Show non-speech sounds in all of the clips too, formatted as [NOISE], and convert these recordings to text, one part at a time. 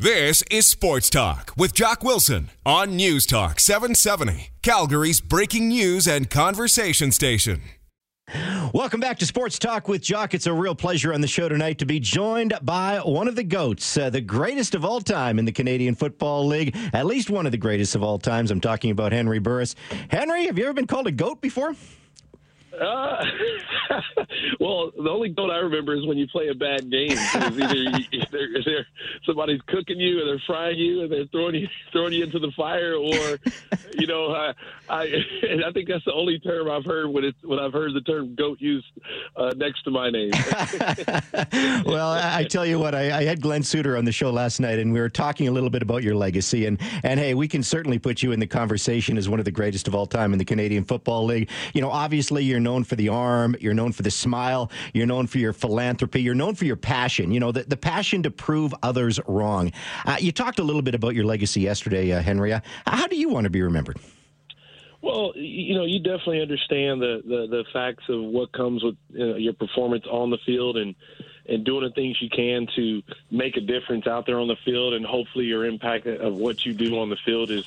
This is Sports Talk with Jock Wilson on News Talk 770, Calgary's breaking news and conversation station. Welcome back to Sports Talk with Jock. It's a real pleasure on the show tonight to be joined by one of the GOATs, uh, the greatest of all time in the Canadian Football League, at least one of the greatest of all times. I'm talking about Henry Burris. Henry, have you ever been called a GOAT before? Uh, [LAUGHS] well, the only goal I remember is when you play a bad game. Either, you, [LAUGHS] they're, they're, somebody's cooking you, or they're frying you, and they're throwing you [LAUGHS] throwing you into the fire, or you know, I I, I think that's the only term I've heard when it's when I've heard the term goat used uh, next to my name. well, I tell you what, I, I had Glenn Suitor on the show last night, and we were talking a little bit about your legacy, and and hey, we can certainly put you in the conversation as one of the greatest of all time in the Canadian Football League. You know, obviously you're known for the arm, you're known for the smile, you're known for your philanthropy, you're known for your passion, you know, the, the passion to prove others wrong. Uh, you talked a little bit about your legacy yesterday, uh, Henry. Uh, how do you want to be remembered? Well, you know, you definitely understand the, the, the facts of what comes with you know, your performance on the field and and doing the things you can to make a difference out there on the field, and hopefully your impact of what you do on the field is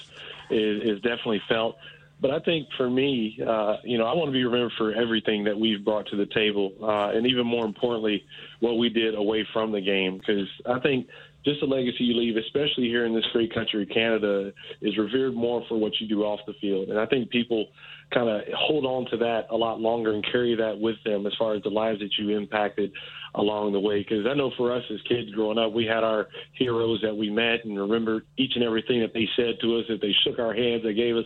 is, is definitely felt. But I think for me, uh, you know, I want to be remembered for everything that we've brought to the table, uh, and even more importantly, what we did away from the game. Because I think just the legacy you leave, especially here in this great country, Canada, is revered more for what you do off the field. And I think people kind of hold on to that a lot longer and carry that with them as far as the lives that you impacted along the way. Because I know for us as kids growing up, we had our heroes that we met and remember each and everything that they said to us. If they shook our hands, they gave us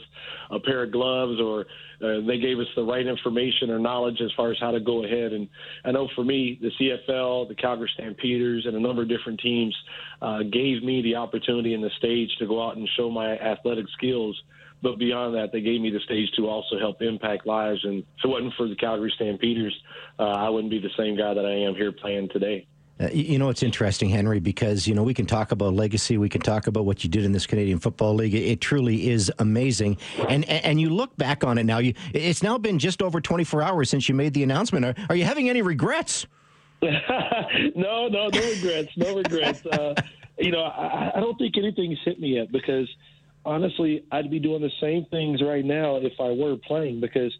a pair of gloves, or uh, they gave us the right information or knowledge as far as how to go ahead. And I know for me, the CFL, the Calgary Stampeders, and a number of different teams uh, gave me the opportunity and the stage to go out and show my athletic skills but beyond that, they gave me the stage to also help impact lives. And if it wasn't for the Calgary Stampeders, uh, I wouldn't be the same guy that I am here playing today. Uh, you know, it's interesting, Henry, because, you know, we can talk about legacy. We can talk about what you did in this Canadian Football League. It, it truly is amazing. And, and you look back on it now, you, it's now been just over 24 hours since you made the announcement. Are, are you having any regrets? [LAUGHS] no, no, no regrets. No regrets. Uh, you know, I, I don't think anything's hit me yet because – honestly, I'd be doing the same things right now if I were playing because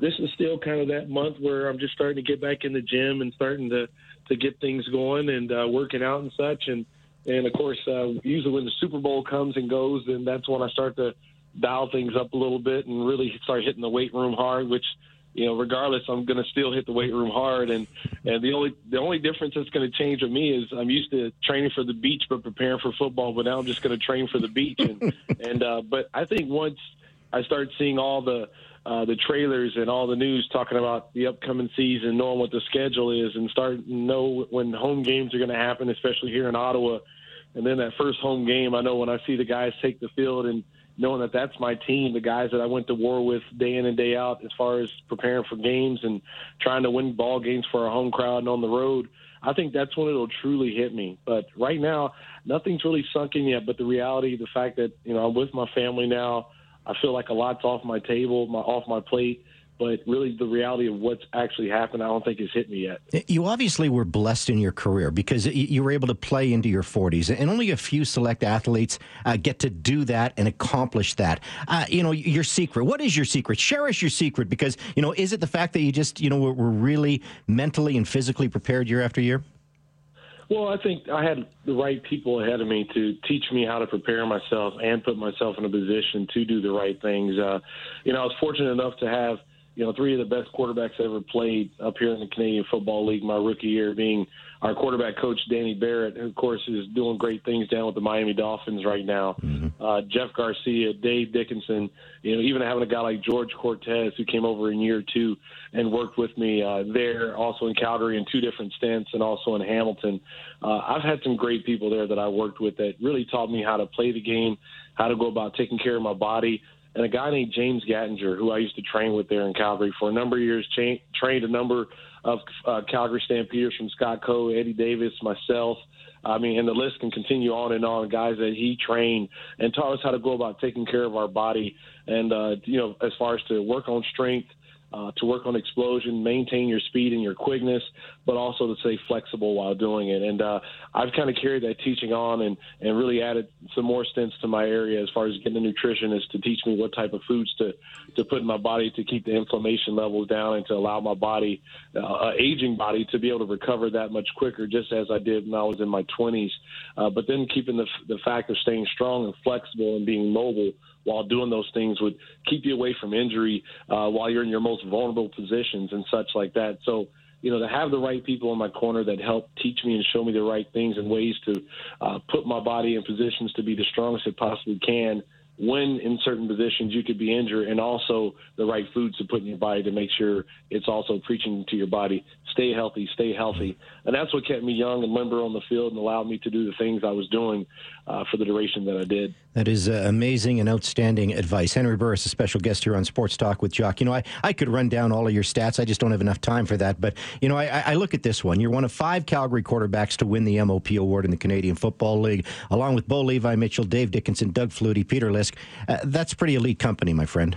this is still kind of that month where I'm just starting to get back in the gym and starting to to get things going and uh, working out and such. And and of course, uh, usually when the Super Bowl comes and goes, then that's when I start to dial things up a little bit and really start hitting the weight room hard, which you know, regardless, I'm going to still hit the weight room hard. And and the only the only difference that's going to change with me is I'm used to training for the beach but preparing for football. But now I'm just going to train for the beach. And [LAUGHS] and uh, but I think once I start seeing all the uh, the trailers and all the news talking about the upcoming season, knowing what the schedule is, and start know when home games are going to happen, especially here in Ottawa. And then that first home game, I know when I see the guys take the field and knowing that that's my team, the guys that I went to war with day in and day out, as far as preparing for games and trying to win ball games for our home crowd and on the road. I think that's when it'll truly hit me. But right now, nothing's really sunk in yet. But the reality, the fact that you know I'm with my family now, I feel like a lot's off my table, my off my plate but really the reality of what's actually happened, I don't think has hit me yet. You obviously were blessed in your career because you were able to play into your 40s, and only a few select athletes uh, get to do that and accomplish that. Uh, you know, your secret. What is your secret? Us your secret because, you know, is it the fact that you just, you know, were really mentally and physically prepared year after year? Well, I think I had the right people ahead of me to teach me how to prepare myself and put myself in a position to do the right things. Uh, you know, I was fortunate enough to have – you know, three of the best quarterbacks I ever played up here in the Canadian Football League my rookie year, being our quarterback coach Danny Barrett, who of course is doing great things down with the Miami Dolphins right now. Mm-hmm. Uh, Jeff Garcia, Dave Dickenson, you know, even having a guy like George Cortez who came over in year two and worked with me uh, there, also in Calgary in two different stints, and also in Hamilton. Uh, I've had some great people there that I worked with that really taught me how to play the game, how to go about taking care of my body and a guy named James Gattinger, who I used to train with there in Calgary for a number of years, cha- trained a number of uh, Calgary Stampeders from Scott Coe, Eddie Davis, myself. I mean, and the list can continue on and on. Guys that he trained and taught us how to go about taking care of our body, and uh, you know, as far as to work on strength, uh, to work on explosion, maintain your speed and your quickness, but also to stay flexible while doing it. And uh, I've kind of carried that teaching on and, and really added some more stints to my area as far as getting a nutritionist to teach me what type of foods to, to put in my body to keep the inflammation levels down and to allow my body, uh, aging body, to be able to recover that much quicker, just as I did when I was in my 20s. Uh, but then keeping the, the fact of staying strong and flexible and being mobile while doing those things would keep you away from injury uh, while you're in your most vulnerable positions and such like that. So, you know, to have the right people in my corner that help teach me and show me the right things and ways to uh, put my body in positions to be the strongest it possibly can when in certain positions you could be injured, and also the right foods to put in your body to make sure it's also preaching to your body, stay healthy, stay healthy. And that's what kept me young and limber on the field and allowed me to do the things I was doing uh, for the duration that I did. That is uh, amazing and outstanding advice. Henry Burris, a special guest here on Sports Talk with Jock. You know, I, I could run down all of your stats. I just don't have enough time for that. But, you know, I, I look at this one. You're one of five Calgary quarterbacks to win the MOP award in the Canadian Football League, along with Bo Levi Mitchell, Dave dickenson Doug Flutie, Peter Liske. Uh, that's pretty elite company, my friend.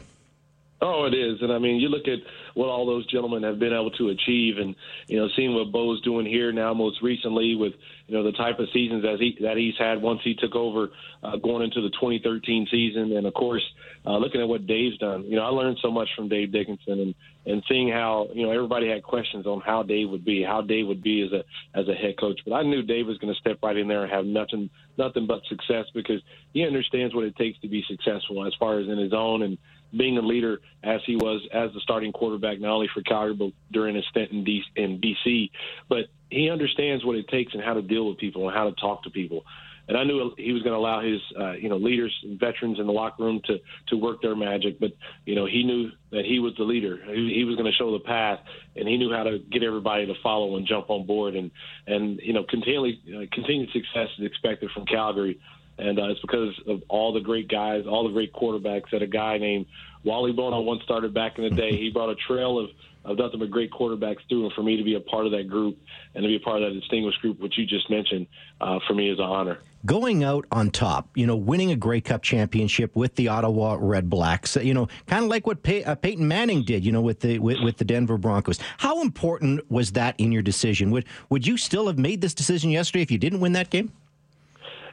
Oh, it is, and I mean, you look at what all those gentlemen have been able to achieve, and you know, seeing what Bo's doing here now, most recently with you know the type of seasons that he that he's had once he took over, uh, going into the 2013 season, and of course, uh, looking at what Dave's done. You know, I learned so much from Dave Dickenson, and and seeing how you know everybody had questions on how Dave would be, how Dave would be as a as a head coach, but I knew Dave was going to step right in there and have nothing nothing but success because he understands what it takes to be successful as far as in his own and being a leader as he was as the starting quarterback, not only for Calgary but during his stint in, D- in DC. But he understands what it takes and how to deal with people and how to talk to people. And I knew he was going to allow his, uh, you know, leaders and veterans in the locker room to to work their magic. But you know, he knew that he was the leader. He, he was going to show the path, and he knew how to get everybody to follow and jump on board. And and you know, continually uh, continued success is expected from Calgary and uh, it's because of all the great guys, all the great quarterbacks that a guy named Wally Buono once started back in the day. he brought a trail of of nothing but great quarterbacks through, and for me to be a part of that group and to be a part of that distinguished group, which you just mentioned, uh, for me is an honor. Going out on top, you know, winning a Grey Cup championship with the Ottawa Red Blacks, you know, kind of like what Pey- uh, Peyton Manning did, you know, with the with, with the Denver Broncos. How important was that in your decision? Would would you still have made this decision yesterday if you didn't win that game?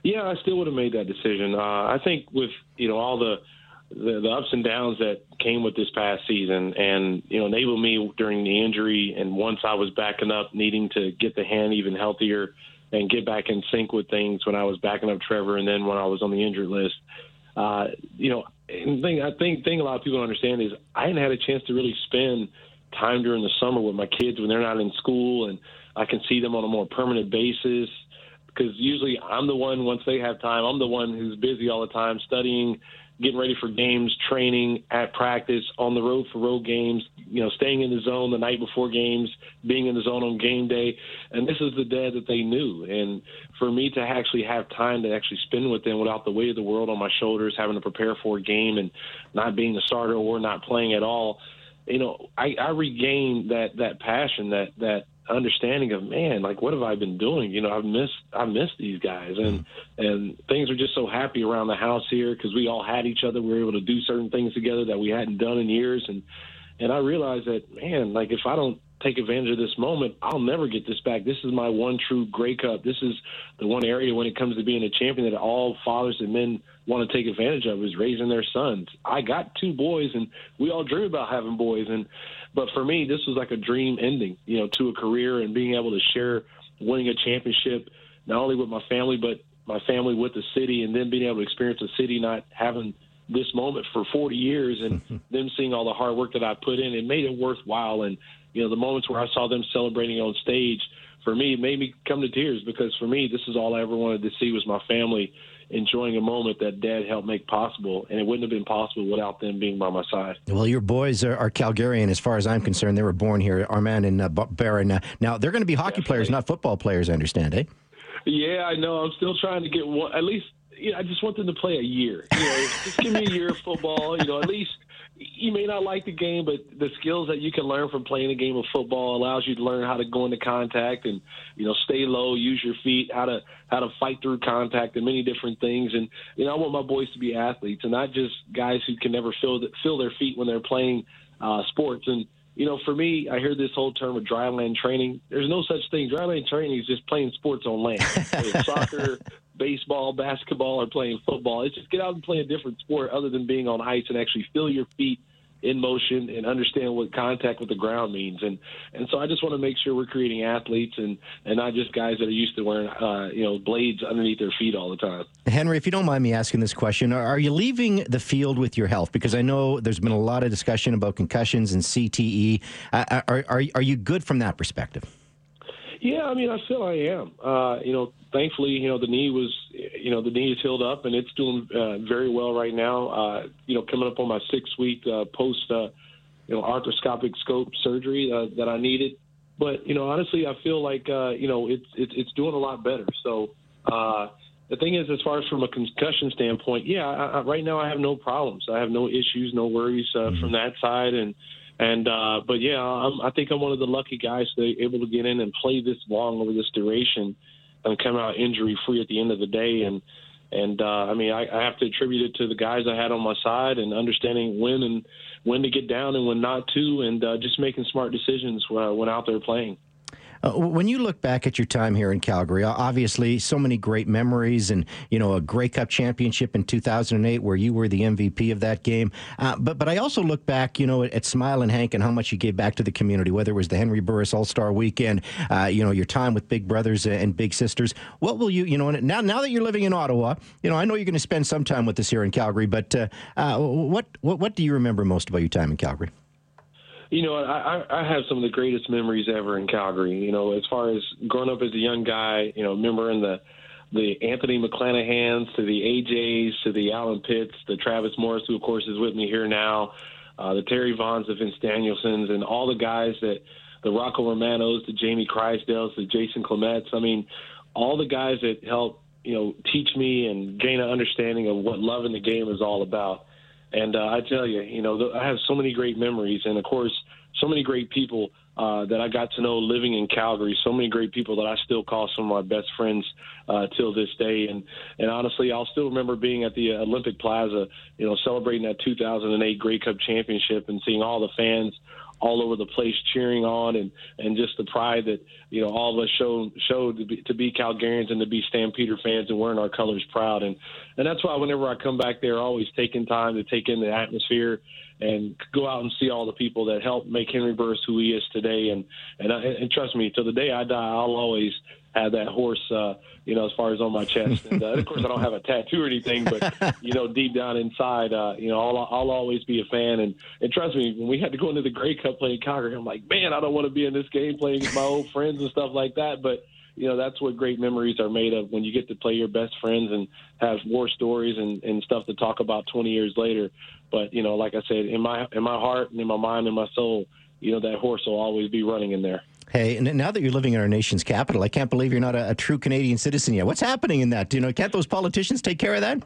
Yeah, I still would have made that decision. Uh, I think with you know all the, the the ups and downs that came with this past season, and you know enabled me during the injury, and once I was backing up, needing to get the hand even healthier and get back in sync with things when I was backing up Trevor, and then when I was on the injured list. Uh, you know, and thing I think thing a lot of people don't understand is I hadn't had a chance to really spend time during the summer with my kids when they're not in school, and I can see them on a more permanent basis because usually I'm the one once they have time. I'm the one who's busy all the time studying, getting ready for games, training, at practice, on the road for road games. You know, staying in the zone the night before games, being in the zone on game day, and this is the dad that they knew. And for me to actually have time to actually spend with them without the weight of the world on my shoulders, having to prepare for a game and not being the starter or not playing at all you know, I, I regained that that passion, that that understanding of man, like what have I been doing? You know, I've missed I missed these guys, and mm-hmm. and things are just so happy around the house here because we all had each other. We were able to do certain things together that we hadn't done in years, and and I realized that man, like if I don't take advantage of this moment, I'll never get this back. This is my one true Grey Cup. This is the one area when it comes to being a champion that all fathers and men want to take advantage of is raising their sons. I got two boys, and we all dream about having boys, and but for me, this was like a dream ending, you know, to a career and being able to share winning a championship not only with my family but my family with the city, and then being able to experience the city not having this moment for 40 years and [LAUGHS] them seeing all the hard work that I put in, it made it worthwhile. And you know, the moments where I saw them celebrating on stage, for me, it made me come to tears because for me, this is all I ever wanted to see was my family enjoying a moment that dad helped make possible. And it wouldn't have been possible without them being by my side. Well, your boys are, are Calgarian as far as I'm concerned. They were born here, Armand and uh, Barron. Uh, now, they're going to be hockey Definitely. players, not football players, I understand, eh? Yeah, I know. I'm still trying to get one, at least, you know, I just want them to play a year. You know, just give me a year of football, you know, at least you may not like the game, but the skills that you can learn from playing a game of football allows you to learn how to go into contact and you know stay low, use your feet, how to how to fight through contact, and many different things. And you know, I want my boys to be athletes and not just guys who can never feel feel their feet when they're playing uh, sports. And you know, for me, I hear this whole term of dryland training. There's no such thing. Dryland training is just playing sports on land. [LAUGHS] soccer, baseball, basketball, or playing football. It's just get out and play a different sport other than being on ice and actually feel your feet in motion and understand what contact with the ground means. And and so I just want to make sure we're creating athletes and and not just guys that are used to wearing uh, you know blades underneath their feet all the time. Henry, if you don't mind me asking this question, are you leaving the field with your health? Because I know there's been a lot of discussion about concussions and CTE. Uh, are, are are you good from that perspective? Yeah, I mean, I feel I am. Uh, you know, thankfully, you know, the knee was, you know, the knee is healed up and it's doing uh, very well right now. Uh, you know, coming up on my six week uh, post, uh, you know, arthroscopic scope surgery uh, that I needed. But you know, honestly, I feel like uh, you know it's it's it's doing a lot better. So uh, the thing is, as far as from a concussion standpoint, yeah, I, I, right now I have no problems. I have no issues, no worries uh, mm-hmm. from that side, and and uh, but yeah, I'm, I think I'm one of the lucky guys to be able to get in and play this long over this duration and come out injury free at the end of the day. And and uh, I mean, I, I have to attribute it to the guys I had on my side and understanding when and when to get down and when not to, and uh, just making smart decisions uh, when out there playing. Uh, when you look back at your time here in Calgary, obviously so many great memories, and you know a Grey Cup championship in 2008 where you were the MVP of that game. Uh, but but I also look back, you know, at, at Smile and Hank and how much you gave back to the community, whether it was the Henry Burris All Star Weekend, uh, you know, your time with Big Brothers and Big Sisters. What will you, you know, now now that you're living in Ottawa, you know, I know you're going to spend some time with us here in Calgary, but uh, uh, what, what what do you remember most about your time in Calgary? You know, I, I have some of the greatest memories ever in Calgary. You know, as far as growing up as a young guy, you know, remembering the the Anthony McClanahan's to the AJs to the Allen Pitts, the Travis Morris, who of course is with me here now, uh, the Terry Vaughns, the Vince Danielsens, and all the guys that the Rocco Romanos, the Jamie Crysdales, the Jason Clements. I mean, all the guys that helped you know teach me and gain an understanding of what loving the game is all about. And uh, I tell you, you know, I have so many great memories, and of course, so many great people uh, that I got to know living in Calgary. So many great people that I still call some of my best friends uh, till this day. And and honestly, I'll still remember being at the Olympic Plaza, you know, celebrating that 2008 Grey Cup championship and seeing all the fans all over the place cheering on and and just the pride that you know all of us showed showed to be, to be Calgarians and to be Stampeder fans and wearing our colors proud. And and that's why whenever I come back there, always taking time to take in the atmosphere and go out and see all the people that helped make Henry Burris who he is today. And and and trust me, till the day I die, I'll always have that horse, uh, you know, as far as on my chest. And uh, of course, I don't have a tattoo or anything, but [LAUGHS] you know, deep down inside, uh, you know, I'll, I'll always be a fan. And and trust me, when we had to go into the Grey Cup playing Calgary, I'm like, man, I don't want to be in this game playing with my old friends and stuff like that. But you know, that's what great memories are made of when you get to play your best friends and have war stories and, and stuff to talk about 20 years later. But you know, like I said, in my in my heart and in my mind and my soul, you know, that horse will always be running in there. Hey, and now that you're living in our nation's capital, I can't believe you're not a, a true Canadian citizen yet. What's happening in that? Do you know, can't those politicians take care of that?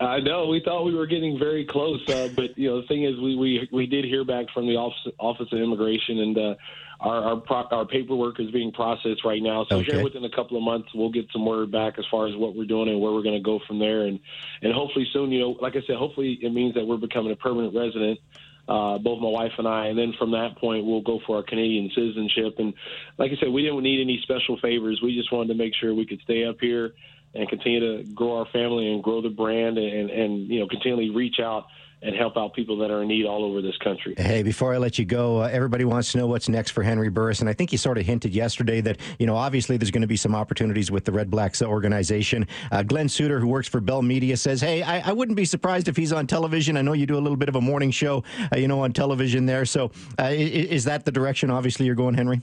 I know we thought we were getting very close, uh, but you know the thing is, we, we we did hear back from the office, office of immigration, and uh, our our, pro- our paperwork is being processed right now. So okay. here within a couple of months, we'll get some word back as far as what we're doing and where we're going to go from there, and and hopefully soon, you know, like I said, hopefully it means that we're becoming a permanent resident uh, both my wife and I. And then from that point, we'll go for our Canadian citizenship. And like I said, we didn't need any special favors. We just wanted to make sure we could stay up here and continue to grow our family and grow the brand and, and you know, continually reach out and help out people that are in need all over this country. Hey, before I let you go, uh, everybody wants to know what's next for Henry Burris, and I think you sort of hinted yesterday that you know obviously there's going to be some opportunities with the Red Blacks organization. Uh, Glenn Suitor, who works for Bell Media, says, "Hey, I, I, wouldn't be surprised if he's on television. I know you do a little bit of a morning show, uh, you know, on television there. So, uh, is, is that the direction? Obviously, you're going, Henry."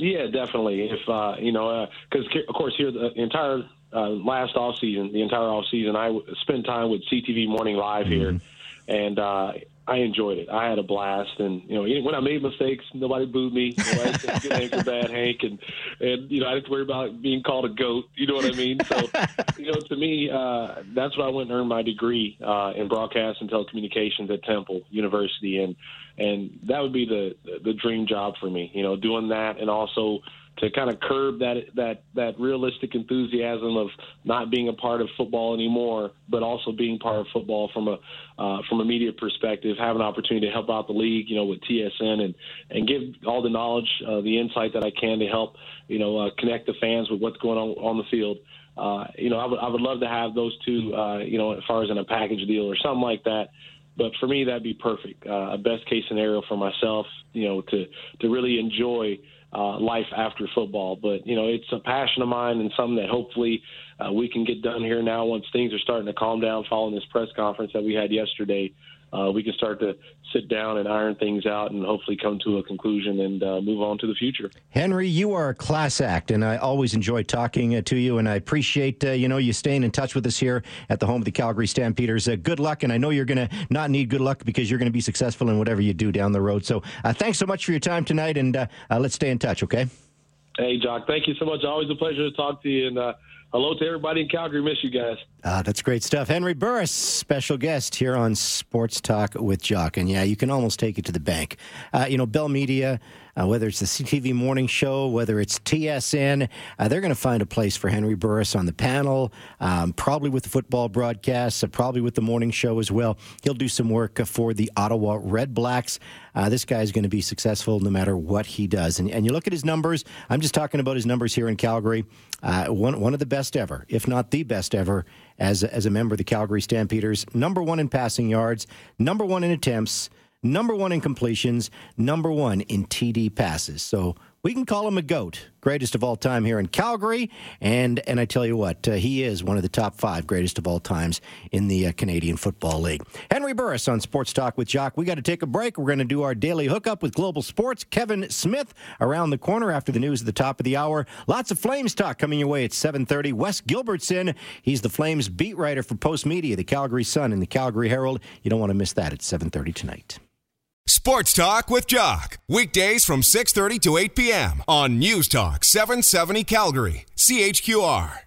Yeah, definitely. If uh, you know, because uh, of course here the entire uh, last off season, the entire off season, I spent time with CTV Morning Live mm-hmm. here and uh, I enjoyed it. I had a blast, and you know, when I made mistakes, nobody booed me. Nobody said good Hank or bad Hank, and and you know, I didn't worry about being called a goat. You know what I mean? So, [LAUGHS] you know, to me, uh, that's what I went and earned my degree uh, in broadcast and telecommunications at Temple University, and and that would be the the dream job for me. You know, doing that and also to kind of curb that that that realistic enthusiasm of not being a part of football anymore, but also being part of football from a uh, from a media perspective, have an opportunity to help out the league, you know, with TSN and and give all the knowledge, uh, the insight that I can to help, you know, uh, connect the fans with what's going on on the field. Uh, you know, I would I would love to have those two, uh, you know, as far as in a package deal or something like that. But for me, that'd be perfect. Uh, a best case scenario for myself, you know, to to really enjoy uh, life after football. But you know, it's a passion of mine and something that hopefully uh, we can get done here now once things are starting to calm down following this press conference that we had yesterday uh, we can start to sit down and iron things out and hopefully come to a conclusion and uh, move on to the future. Henry, you are a class act, and I always enjoy talking uh, to you, and I appreciate uh, you know you staying in touch with us here at the home of the Calgary Stampeders. Uh, good luck, and I know you're going to not need good luck because you're going to be successful in whatever you do down the road. So uh, thanks so much for your time tonight, and let's stay in touch, okay? Hey, Jock, thank you so much. Always a pleasure to talk to you, and hello to everybody in Calgary. Miss you guys. Uh, that's great stuff. Henry Burris, special guest here on Sports Talk with Jock. And yeah, you can almost take it to the bank. Uh, you know, Bell Media, uh, whether it's the CTV morning show, whether it's TSN, uh, they're going to find a place for Henry Burris on the panel, um, probably with the football broadcasts, uh, probably with the morning show as well. He'll do some work uh, for the Ottawa Red Blacks. Uh, this guy is going to be successful no matter what he does. And, and you look at his numbers, I'm just talking about his numbers here in Calgary. Uh, one, one of the best ever, if not the best ever, as, as a member of the Calgary Stampeders. Number one in passing yards, number one in attempts number one in completions, number one in TD passes. So we can call him a goat, greatest of all time here in Calgary. And and I tell you what, uh, he is one of the top five greatest of all times in the uh, Canadian Football League. Henry Burris on Sports Talk with Jock. We got to take a break. We're going to do our daily hookup with Global Sports. Kevin Smith around the corner after the news at the top of the hour. Lots of Flames talk coming your way at 7:30. Wes Gilbertson, he's the Flames beat writer for Post Media, the Calgary Sun and the Calgary Herald. You don't want to miss that at 7:30 tonight. Sports Talk with Jock. Weekdays from 6:30 to 8 p.m. on News Talk 770 Calgary. CHQR.